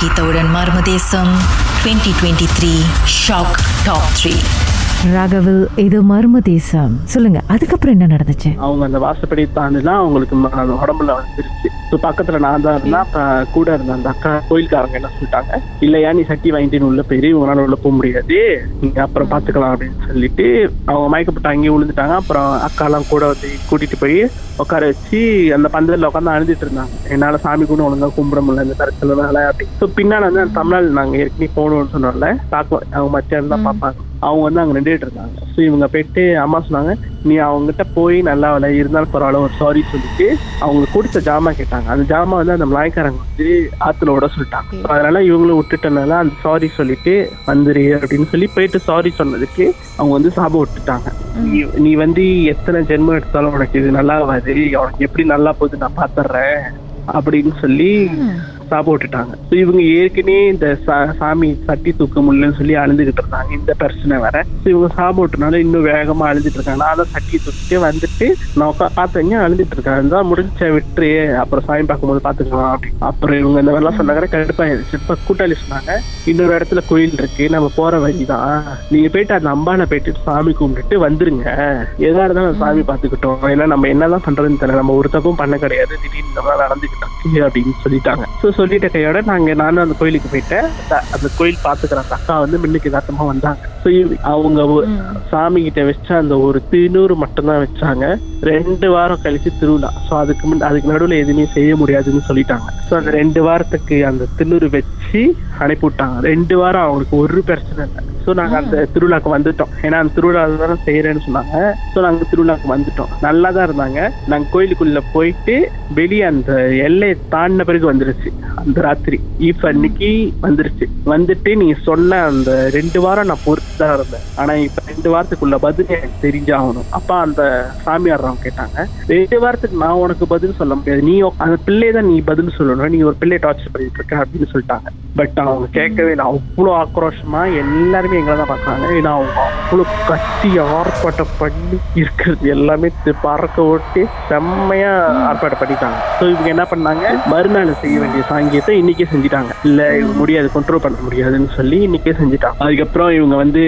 கீதவுடன் மர்மதேசம் 2023 ஷாக் top three. ராகவில் இது மர்ம தேசம் சொல்லுங்க அதுக்கப்புறம் என்ன நடந்துச்சு? அவங்க அந்த வாசப்படி தாண்டினா அவங்களுக்கு உடம்புல வந்துருச்சு. ஸோ பக்கத்துல நான் தான் இருந்தேன் அப்ப கூட இருந்த அந்த அக்கா கோயில்காரங்க என்ன சொல்லிட்டாங்க இல்லையா நீ சட்டி வாங்கிட்டு உள்ள போயிரு உங்களால உள்ள போக முடியாது. நீங்க அப்புறம் பாத்துக்கலாம் அப்படின்னு சொல்லிட்டு அவங்க மயக்கப்பட்டு அங்கேயே விழுந்துட்டாங்க. அப்புறம் அக்காலாம் கூட வந்து கூட்டிட்டு போய் உட்கார வச்சு அந்த பந்தல்ல உட்காந்து அழுதுட்டு இருந்தாங்க. என்னால சாமி கூட ஒழுங்கா கும்பிட முடியல இந்த தரத்துலனால அப்படி ஸோ பின்னால வந்து அந்த தமிழ்நாடு நாங்க ஏற்கனவே போகணும்னு சொன்னோம்ல பார்க்கலாம் அவங்க மத்தியானம் தான் பார்ப்பாங்க. அவங்க வந்து அங்க நின்றுட்டு இருந்தாங்க. ஸோ இவங்க போயிட்டு அம்மா சொன்னாங்க நீ அவங்ககிட்ட போய் நல்லா விலை இருந்தாலும் பரவாயில்ல ஒரு சாரி சொல்லிட்டு அவங்களுக்கு கொடுத்த ஜாமா கேட்டாங்க. அந்த ஜாமா வந்து அந்த மலாய்க்காரங்க வந்து ஆத்துல விட சொல்லிட்டாங்க. அதனால இவங்களும் விட்டுட்டனால அந்த சாரி சொல்லிட்டு வந்துரு அப்படின்னு சொல்லி போயிட்டு சாரி சொன்னதுக்கு அவங்க வந்து சாபம் விட்டுட்டாங்க. நீ நீ வந்து எத்தனை ஜென்மம் எடுத்தாலும் உனக்கு இது நல்லா ஆகாது உனக்கு எப்படி நல்லா போகுது நான் பாத்துறேன் அப்படின்னு சொல்லி சாபம் விட்டுட்டாங்க ஸோ இவங்க ஏற்கனவே இந்த சாமி சட்டி தூக்க முடியலன்னு சொல்லி அழுதுகிட்டு இருந்தாங்க. இந்த பிரச்சனை வேற. ஸோ இவங்க விட்டனால இன்னும் வேகமா அழுதுட்டு இருக்காங்க. நான் தான் சட்டி தூக்கிட்டு வந்துட்டு நான் உட்கா பார்த்தேங்க அழுதுட்டு இருக்காங்க. தான் முடிஞ்ச விட்டுரு. அப்புறம் சாமி பார்க்கும்போது பார்த்துக்கலாம் அப்படி. அப்புறம் இவங்க இந்த மாதிரிலாம் சொன்னாங்க. கடுப்பாயிருச்சு. இப்போ கூட்டாளி சொன்னாங்க இன்னொரு இடத்துல கோயில் இருக்கு. நம்ம போற வழிதான். நீங்க போயிட்டு அந்த அம்பானை போயிட்டு சாமி கும்பிட்டுட்டு வந்துருங்க. எதா இருந்தாலும் சாமி பார்த்துக்கிட்டோம். ஏன்னா நம்ம என்னதான் பண்றதுன்னு தெரியல. நம்ம ஒரு தப்பும் பண்ண கிடையாது. திடீர்னு இந்த மாதிரி நடந்துக்கிட்டோம் அப்படின்னு சொல்லிட்டாங்க. ஸோ சொல்லிட்ட கையோட நாங்க நானும் அந்த கோயிலுக்கு போயிட்டேன். அந்த- கோயில் பாத்துக்கிற அந்த அக்கா வந்து மின்னுக்கு யதார்த்தமா வந்தாங்க. ஸோ அவங்க சாமி கிட்ட வச்ச அந்த ஒரு திருநூறு மட்டும்தான் வச்சாங்க. ரெண்டு வாரம் கழிச்சு திருவிழா. ஸோ அதுக்கு முன் அதுக்கு நடுவில் எதுவுமே செய்ய முடியாதுன்னு சொல்லிட்டாங்க. ஸோ அந்த ரெண்டு வாரத்துக்கு அந்த திருநூறு வச்சு அனுப்பி விட்டாங்க. ரெண்டு வாரம் அவங்களுக்கு ஒரு பிரச்சனை இல்லை. ஸோ நாங்கள் அந்த திருவிழாக்கு வந்துட்டோம். ஏன்னா அந்த திருவிழா தானே செய்யறேன்னு சொன்னாங்க. ஸோ நாங்கள் திருவிழாக்கு வந்துட்டோம். நல்லா தான் இருந்தாங்க. நாங்கள் கோயிலுக்குள்ள போயிட்டு வெளியே அந்த எல்லையை தாண்டின பிறகு வந்துருச்சு. அந்த ராத்திரி. ஈஃப் அன்னைக்கு வந்துருச்சு. வந்துட்டு நீ சொன்ன அந்த ரெண்டு வாரம் நான் பொறுத்து தான் இருந்தேன். ஆனா இப்ப ரெண்டு வாரத்துக்குள்ள பதில் எனக்கு தெரிஞ்சாகணும். அப்பா அந்த சாமியார்றவங்க கேட்டாங்க. ரெண்டு வாரத்துக்கு நான் உனக்கு பதில் சொல்ல முடியாது. நீ அந்த பிள்ளை தான் நீ பதில் சொல்லணும். நீ ஒரு பிள்ளையை டார்ச்சர் பண்ணிட்டு இருக்க அப்படின்னு சொல்லிட்டாங்க. பட் அவங்க um, கேட்கவே இல்லை. அவ்வளோ ஆக்ரோஷமாக எல்லாருமே எங்களை தான் பார்க்குறாங்க. ஏன்னா அவங்க அவ்வளோ கத்தி ஆர்ப்பாட்டம் பண்ணி இருக்கிறது எல்லாமே பறக்க ஓட்டி செம்மையாக ஆர்ப்பாட்டம் பண்ணிட்டாங்க. ஸோ இவங்க என்ன பண்ணாங்க? மறுநாள் செய்ய வேண்டிய சாங்கியத்தை இன்னைக்கே செஞ்சுட்டாங்க. இல்லை இவங்க முடியாது கண்ட்ரோல் பண்ண முடியாதுன்னு சொல்லி இன்னைக்கே செஞ்சுட்டாங்க. அதுக்கப்புறம் இவங்க வந்து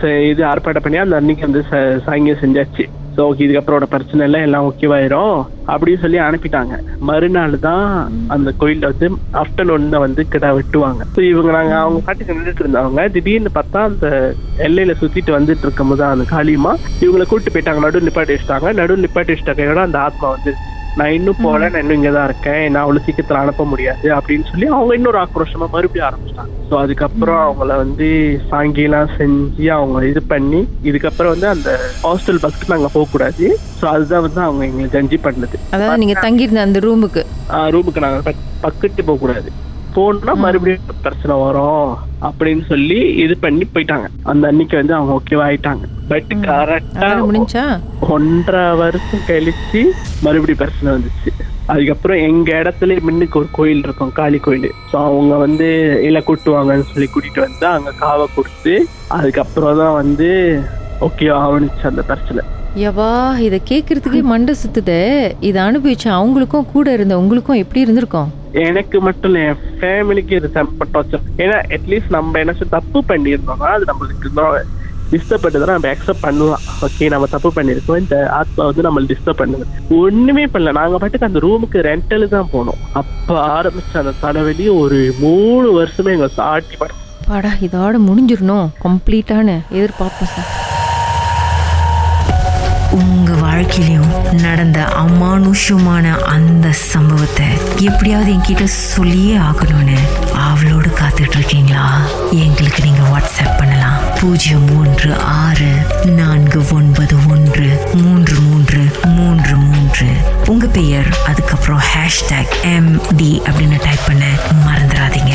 ச- இது ஆர்ப்பாட்டம் பண்ணி அந்த அன்னைக்கு வந்து ச- சாங்கியம் செஞ்சாச்சு. ஓகே இதுக்கப்புறம் உட பிரச்சனை இல்லை எல்லாம் ஓகேவாயிரும் அப்படின்னு சொல்லி அனுப்பிட்டாங்க. மறுநாள் தான் அந்த கோயிலில் வந்து ஆஃப்டர்நூன் வந்து கிடா வெட்டுவாங்க. ஸோ இவங்க நாங்கள் அவங்க பாட்டுக்கு நின்றுட்டு இருந்தவங்க. திடீர்னு பார்த்தா அந்த எல்லையில சுத்திட்டு வந்துட்டு இருக்கும் போது அந்த காளியம்மா இவங்களை கூட்டு போயிட்டாங்க. நடு நிப்பாட்டி வச்சுட்டாங்க. நடு நிப்பாட்டி வச்சிட்டாங்க அந்த ஆத்மா வந்து நான் இன்னும் போல நான் இன்னும் இங்கே தான் இருக்கேன். நான் அவ்வளோ சீக்கிரத்தில் அனுப்ப முடியாது அப்படின்னு சொல்லி அவங்க இன்னொரு ஆக்ரோஷமா மறுபடியும் ஆரம்பிச்சிட்டாங்க. ஸோ அதுக்கப்புறம் அவங்கள வந்து சாங்கிலாம் செஞ்சு அவங்க இது பண்ணி இதுக்கப்புறம் வந்து அந்த ஹாஸ்டல் பஸ்க்கு நாங்கள் போகக்கூடாது. ஸோ அதுதான் வந்து அவங்க எங்களை ஜட்ஜி பண்ணது. அதாவது நீங்க தங்கியிருந்த அந்த ரூமுக்கு ரூமுக்கு நாங்கள் பக்கத்து போகக்கூடாது. போனா மறுபடியும் பிரச்சனை வரும் அப்படின்னு சொல்லி இது பண்ணி போயிட்டாங்க. அந்த அன்னைக்கு வந்து அவங்க ஓகேவா ஆயிட்டாங்க. பட் கரெக்டா முடிஞ்சா? ஒன்றரை வருஷம் கழிச்சு மறுபடியும் பிரச்சனை வந்துச்சு. அதுக்கப்புறம் எங்க இடத்துல முன்னுக்கு ஒரு கோயில் இருக்கும் காளி கோயில். ஸோ அவங்க வந்து இல்லை கூட்டுவாங்கன்னு சொல்லி கூட்டிட்டு வந்து அங்க காவை கொடுத்து அதுக்கப்புறம் தான் வந்து ஓகே ஆவணிச்சு அந்த பிரச்சனை. யவா இத கேக்குறதுக்கே மண்டை சுத்துதே. இதை அனுபவிச்ச அவங்களுக்கும் கூட இருந்த உங்களுக்கும் எப்படி இருந்திருக்கும்? எனக்கு மட்டும் இல்லை என் ஃபேமிலிக்கு இது செம்ம டார்ச்சர் ஏன்னா அட்லீஸ்ட் நம்ம என்ன தப்பு பண்ணியிருந்தோம்னா அது நம்மளுக்கு இன்னும் டிஸ்டர்ப் பண்ணதுனா நம்ம அக்செப்ட் பண்ணலாம் ஓகே நம்ம தப்பு பண்ணியிருக்கோம் இந்த ஆத்மா வந்து நம்மளை டிஸ்டர்ப் பண்ணுது ஒண்ணுமே பண்ணல நாங்க பாட்டுக்கு அந்த ரூமுக்கு ரெண்டல் தான் போனோம் அப்ப ஆரம்பிச்ச அந்த தலைவலி ஒரு மூணு வருஷமே எங்க சாட்டி படம் பாடா இதோட முடிஞ்சிடணும் கம்ப்ளீட்டான எதிர்பார்ப்போம் சார் உங்க வாழ்க்கையிலும் நடந்த அமானுஷமான அந்த சம்பவத்தை எப்படியாவது என்கிட்ட சொல்லியே ஆகணும்னு அவளோடு காத்துட்டு இருக்கீங்களா எங்களுக்கு நீங்க வாட்ஸ்அப் பண்ணலாம். பூஜ்ஜியம் மூன்று ஆறு நான்கு ஒன்பது ஒன்று மூன்று மூன்று மூன்று மூன்று. உங்க பெயர் அதுக்கப்புறம் ஹேஷ்டேக் எம் டி அப்படின்னு டைப் பண்ண மறந்துடாதீங்க.